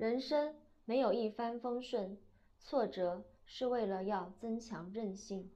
人生没有一帆风顺挫折是为了要增强韧性。